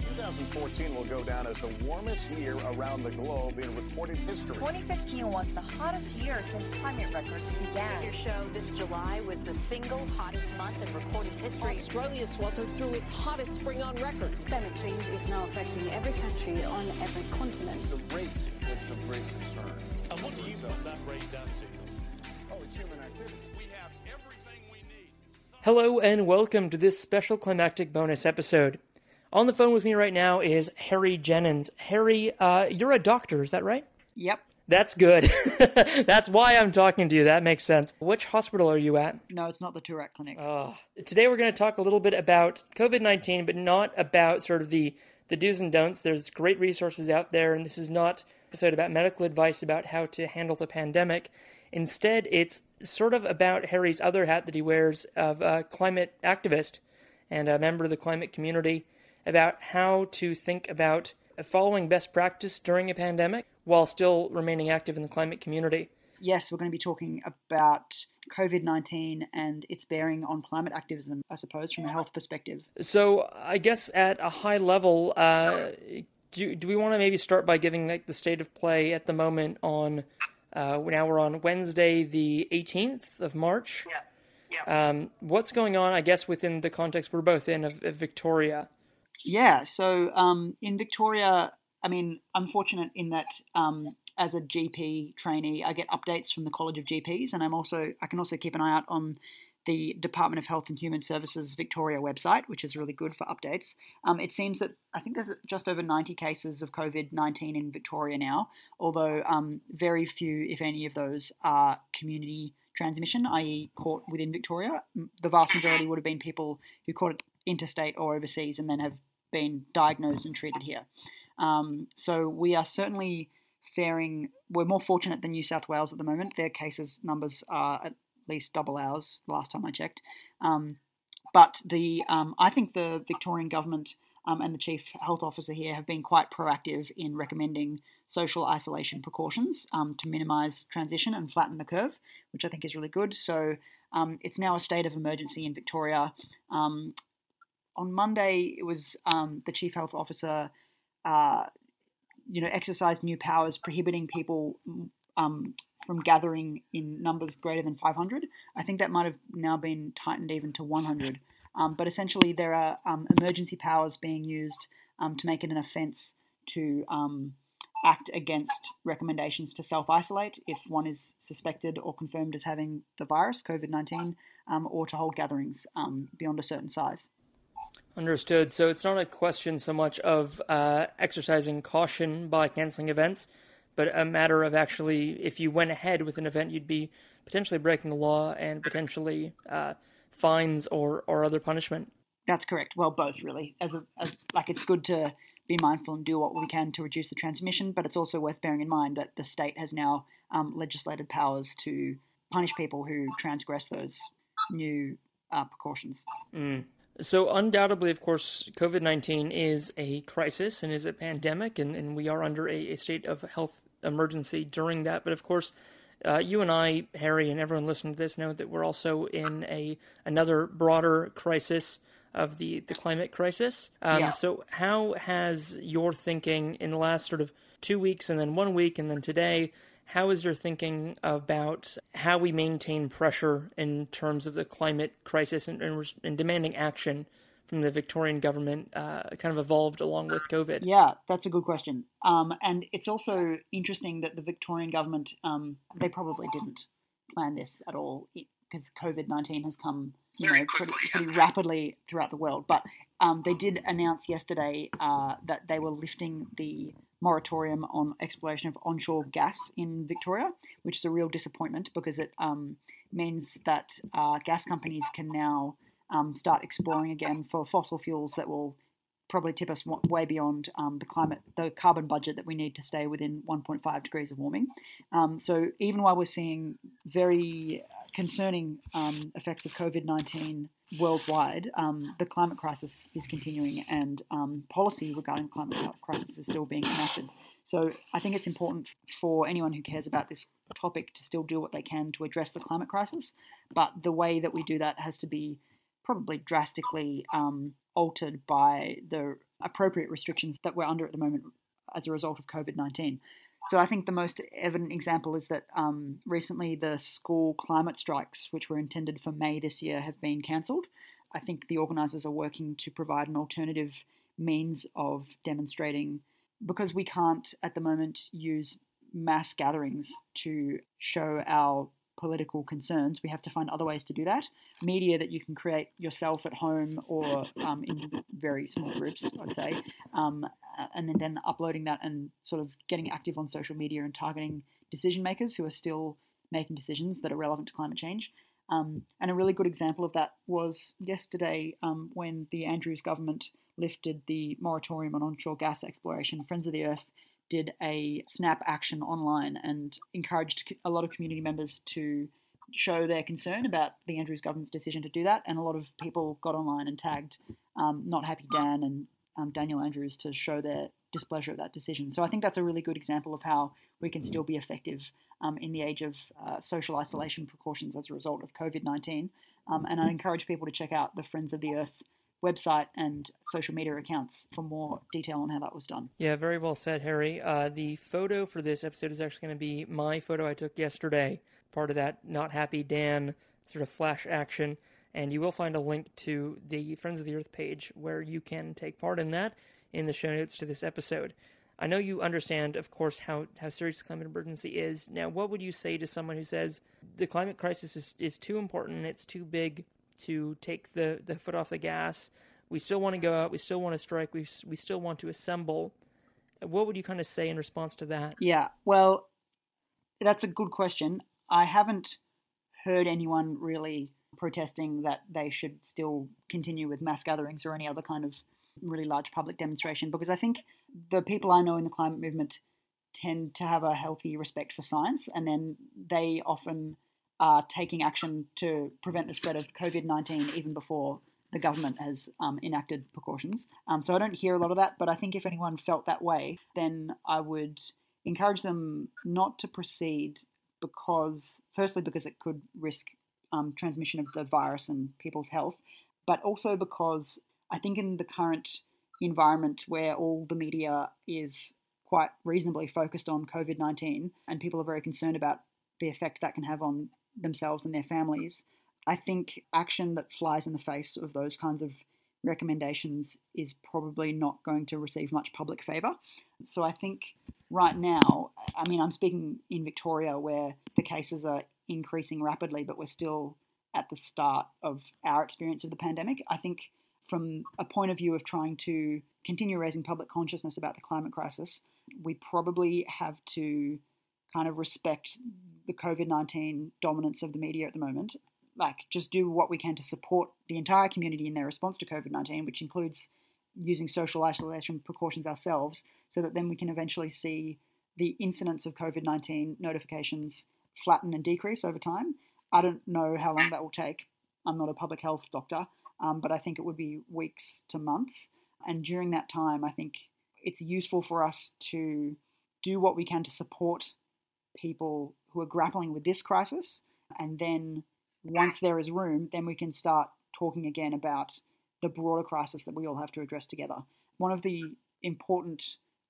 2014 will go down as the warmest year around the globe in recorded history. 2015 was the hottest year since climate records began. Your show this July was the single hottest month in recorded history. Australia sweltered through its hottest spring on record. Climate change is now affecting every country on every continent. The rate that's of great concern. And what do you put that rate down to? Oh, it's human activity. We have everything we need. Hello and welcome to this special climactic bonus episode. On the phone with me right now is Harry Jennens. Harry, uh, you're a doctor, is that right? Yep. That's good. That's why I'm talking to you. That makes sense. Which hospital are you at? No, it's not the Tourette Clinic. Uh, today we're going to talk a little bit about COVID 19, but not about sort of the, the do's and don'ts. There's great resources out there, and this is not an episode about medical advice about how to handle the pandemic. Instead, it's sort of about Harry's other hat that he wears of a climate activist and a member of the climate community about how to think about following best practice during a pandemic while still remaining active in the climate community. yes, we're going to be talking about COVID 19 and its bearing on climate activism, I suppose, from a health perspective. So, I guess at a high level, uh, do, do we want to maybe start by giving like the state of play at the moment on uh, now we're on Wednesday, the 18th of March. Yeah. Yeah. Um, what's going on, I guess, within the context we're both in of, of Victoria? Yeah, so um, in Victoria, I mean, I'm fortunate in that um, as a GP trainee, I get updates from the College of GPs, and I'm also I can also keep an eye out on the Department of Health and Human Services Victoria website, which is really good for updates. Um, it seems that I think there's just over 90 cases of COVID 19 in Victoria now, although um, very few, if any, of those are community transmission, i.e., caught within Victoria. The vast majority would have been people who caught it interstate or overseas and then have been diagnosed and treated here. Um, so we are certainly faring, we're more fortunate than New South Wales at the moment. Their cases numbers are at least double ours last time I checked. Um, but the um, I think the Victorian government um, and the chief health officer here have been quite proactive in recommending social isolation precautions um, to minimise transition and flatten the curve, which I think is really good. So um, it's now a state of emergency in Victoria. Um, on Monday, it was um, the chief health officer, uh, you know, exercised new powers prohibiting people um, from gathering in numbers greater than 500. I think that might have now been tightened even to 100. Um, but essentially, there are um, emergency powers being used um, to make it an offence to um, act against recommendations to self isolate if one is suspected or confirmed as having the virus, COVID 19, um, or to hold gatherings um, beyond a certain size. Understood. So it's not a question so much of uh, exercising caution by canceling events, but a matter of actually, if you went ahead with an event, you'd be potentially breaking the law and potentially uh, fines or, or other punishment. That's correct. Well, both really. As a as, like, it's good to be mindful and do what we can to reduce the transmission, but it's also worth bearing in mind that the state has now um, legislated powers to punish people who transgress those new uh, precautions. Mm. So, undoubtedly, of course, COVID 19 is a crisis and is a pandemic, and, and we are under a, a state of health emergency during that. But of course, uh, you and I, Harry, and everyone listening to this know that we're also in a another broader crisis of the, the climate crisis. Um, Yeah. So, how has your thinking in the last sort of two weeks, and then one week, and then today, how is your thinking about how we maintain pressure in terms of the climate crisis and, and, and demanding action from the Victorian government uh, kind of evolved along with COVID? Yeah, that's a good question. Um, and it's also interesting that the Victorian government, um, they probably didn't plan this at all because COVID 19 has come you Very know, pretty, quickly, pretty yes. rapidly throughout the world. But um, they did announce yesterday uh, that they were lifting the moratorium on exploration of onshore gas in Victoria, which is a real disappointment because it um, means that uh, gas companies can now um, start exploring again for fossil fuels that will probably tip us way beyond um, the climate, the carbon budget that we need to stay within 1.5 degrees of warming. Um, so even while we're seeing very concerning um, effects of COVID 19 worldwide, um, the climate crisis is continuing, and um, policy regarding climate crisis is still being enacted. So I think it's important for anyone who cares about this topic to still do what they can to address the climate crisis, but the way that we do that has to be probably drastically um, altered by the appropriate restrictions that we're under at the moment as a result of COVID 19. So I think the most evident example is that um, recently the school climate strikes, which were intended for May this year, have been cancelled. I think the organisers are working to provide an alternative means of demonstrating because we can't at the moment use mass gatherings to show our political concerns. We have to find other ways to do that. Media that you can create yourself at home or um, in very small groups, I'd say, um, and then, then uploading that and sort of getting active on social media and targeting decision makers who are still making decisions that are relevant to climate change. Um, and a really good example of that was yesterday um, when the Andrews government lifted the moratorium on onshore gas exploration. Friends of the Earth did a snap action online and encouraged a lot of community members to show their concern about the Andrews government's decision to do that. And a lot of people got online and tagged um, Not Happy Dan and um, Daniel Andrews to show their displeasure at that decision. So I think that's a really good example of how we can still be effective um, in the age of uh, social isolation precautions as a result of COVID 19. Um, and I encourage people to check out the Friends of the Earth website and social media accounts for more detail on how that was done. Yeah, very well said, Harry. Uh, the photo for this episode is actually going to be my photo I took yesterday, part of that Not Happy Dan sort of flash action. And you will find a link to the Friends of the Earth page where you can take part in that in the show notes to this episode. I know you understand, of course, how, how serious climate emergency is. Now, what would you say to someone who says the climate crisis is, is too important, it's too big to take the, the foot off the gas. We still want to go out. We still want to strike. We, we still want to assemble. Uh, what would you kind of say in response to that? Yeah, well, that's a good question. I haven't heard anyone really protesting that they should still continue with mass gatherings or any other kind of really large public demonstration because I think the people I know in the climate movement tend to have a healthy respect for science and then they often are taking action to prevent the spread of COVID 19 even before the government has um, enacted precautions. Um, so I don't hear a lot of that, but I think if anyone felt that way, then I would encourage them not to proceed because, firstly, because it could risk um, transmission of the virus and people's health, but also because I think in the current environment where all the media is quite reasonably focused on COVID 19 and people are very concerned about the effect that can have on themselves and their families. I think action that flies in the face of those kinds of recommendations is probably not going to receive much public favour. So I think right now, I mean, I'm speaking in Victoria where the cases are increasing rapidly, but we're still at the start of our experience of the pandemic. I think from a point of view of trying to continue raising public consciousness about the climate crisis, we probably have to kind of respect the COVID 19 dominance of the media at the moment. Like, just do what we can to support the entire community in their response to COVID 19, which includes using social isolation precautions ourselves, so that then we can eventually see the incidence of COVID 19 notifications flatten and decrease over time. I don't know how long that will take. I'm not a public health doctor, um, but I think it would be weeks to months. And during that time, I think it's useful for us to do what we can to support people who are grappling with this crisis. And then once there is room, then we can start talking again about the broader crisis that we all have to address together. One of the important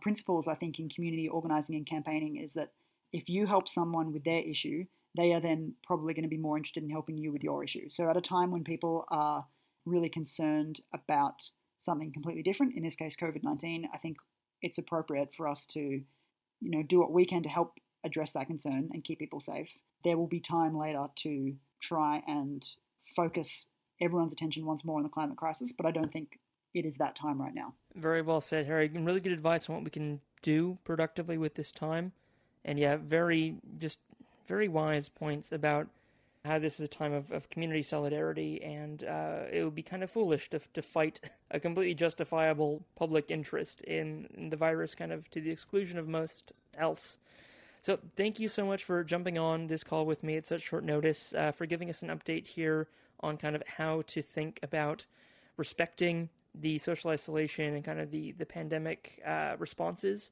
principles, I think, in community organizing and campaigning is that if you help someone with their issue, they are then probably going to be more interested in helping you with your issue. So, at a time when people are really concerned about something completely different, in this case, COVID 19, I think it's appropriate for us to you know, do what we can to help address that concern and keep people safe. There will be time later to try and focus everyone's attention once more on the climate crisis, but I don't think it is that time right now. Very well said, Harry. Really good advice on what we can do productively with this time. And yeah, very, just very wise points about how this is a time of, of community solidarity, and uh, it would be kind of foolish to, to fight a completely justifiable public interest in, in the virus, kind of to the exclusion of most else. So thank you so much for jumping on this call with me at such short notice, uh, for giving us an update here on kind of how to think about respecting the social isolation and kind of the the pandemic uh, responses.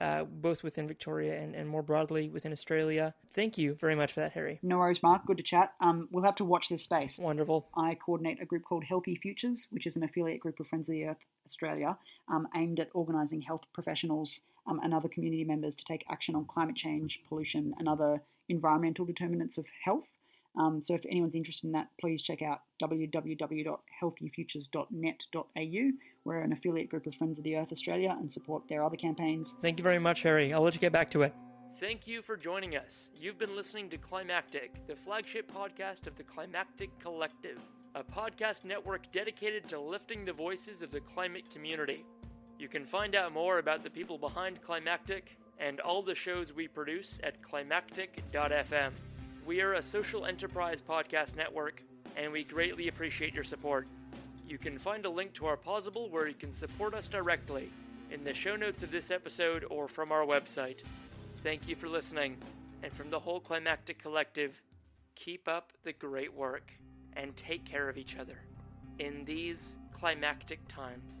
Uh, both within Victoria and, and more broadly within Australia. Thank you very much for that, Harry. No worries, Mark. Good to chat. Um, we'll have to watch this space. Wonderful. I coordinate a group called Healthy Futures, which is an affiliate group of Friends of the Earth Australia, um, aimed at organising health professionals um, and other community members to take action on climate change, pollution, and other environmental determinants of health. Um, so if anyone's interested in that, please check out www.healthyfutures.net.au. We're an affiliate group of Friends of the Earth Australia and support their other campaigns. Thank you very much, Harry. I'll let you get back to it. Thank you for joining us. You've been listening to Climactic, the flagship podcast of the Climactic Collective, a podcast network dedicated to lifting the voices of the climate community. You can find out more about the people behind Climactic and all the shows we produce at climactic.fm. We are a social enterprise podcast network, and we greatly appreciate your support. You can find a link to our Pozible where you can support us directly in the show notes of this episode or from our website. Thank you for listening, and from the whole Climactic Collective, keep up the great work and take care of each other in these climactic times.